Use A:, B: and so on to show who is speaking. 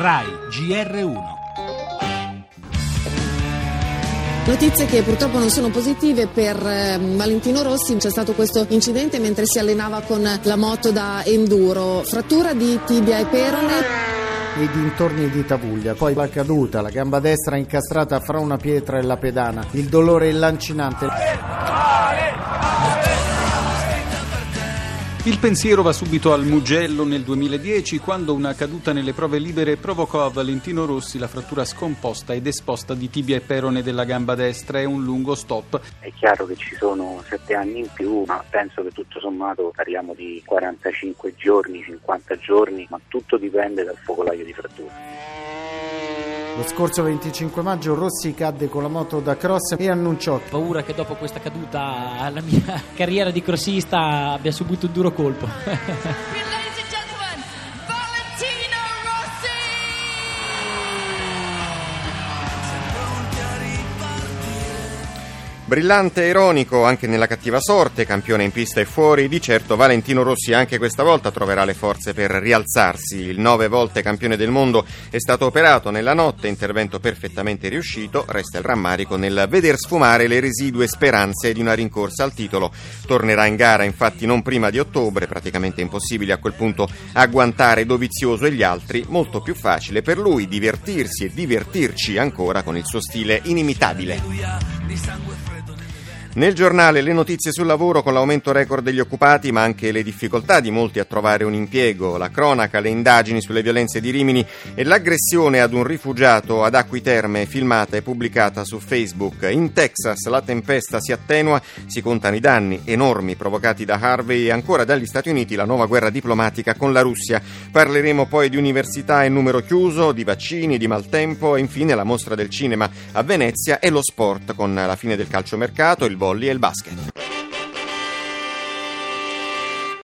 A: RAI GR1.
B: Notizie che purtroppo non sono positive per eh, Valentino Rossi, c'è stato questo incidente mentre si allenava con la moto da enduro, frattura di tibia e perone
C: nei dintorni di Tavuglia. Poi la caduta, la gamba destra incastrata fra una pietra e la pedana, il dolore lancinante.
D: Il pensiero va subito al Mugello nel 2010 quando una caduta nelle prove libere provocò a Valentino Rossi la frattura scomposta ed esposta di tibia e perone della gamba destra e un lungo stop.
E: È chiaro che ci sono sette anni in più, ma penso che tutto sommato parliamo di 45 giorni, 50 giorni, ma tutto dipende dal focolaio di frattura.
C: Lo scorso 25 maggio Rossi cadde con la moto da cross e annunciò
F: paura che dopo questa caduta la mia carriera di crossista abbia subito un duro colpo.
G: Brillante e ironico anche nella cattiva sorte, campione in pista e fuori, di certo Valentino Rossi anche questa volta troverà le forze per rialzarsi. Il nove volte campione del mondo è stato operato nella notte, intervento perfettamente riuscito, resta il rammarico nel veder sfumare le residue speranze di una rincorsa al titolo. Tornerà in gara infatti non prima di ottobre, praticamente impossibile a quel punto agguantare Dovizioso e gli altri, molto più facile per lui divertirsi e divertirci ancora con il suo stile inimitabile. Nel giornale le notizie sul lavoro con l'aumento record degli occupati, ma anche le difficoltà di molti a trovare un impiego, la cronaca, le indagini sulle violenze di Rimini e l'aggressione ad un rifugiato ad Acqui Terme filmata e pubblicata su Facebook. In Texas la tempesta si attenua, si contano i danni enormi provocati da Harvey e ancora dagli Stati Uniti la nuova guerra diplomatica con la Russia. Parleremo poi di università in numero chiuso, di vaccini, di maltempo e infine la mostra del cinema a Venezia e lo sport con la fine del calciomercato, il bolli e il basket.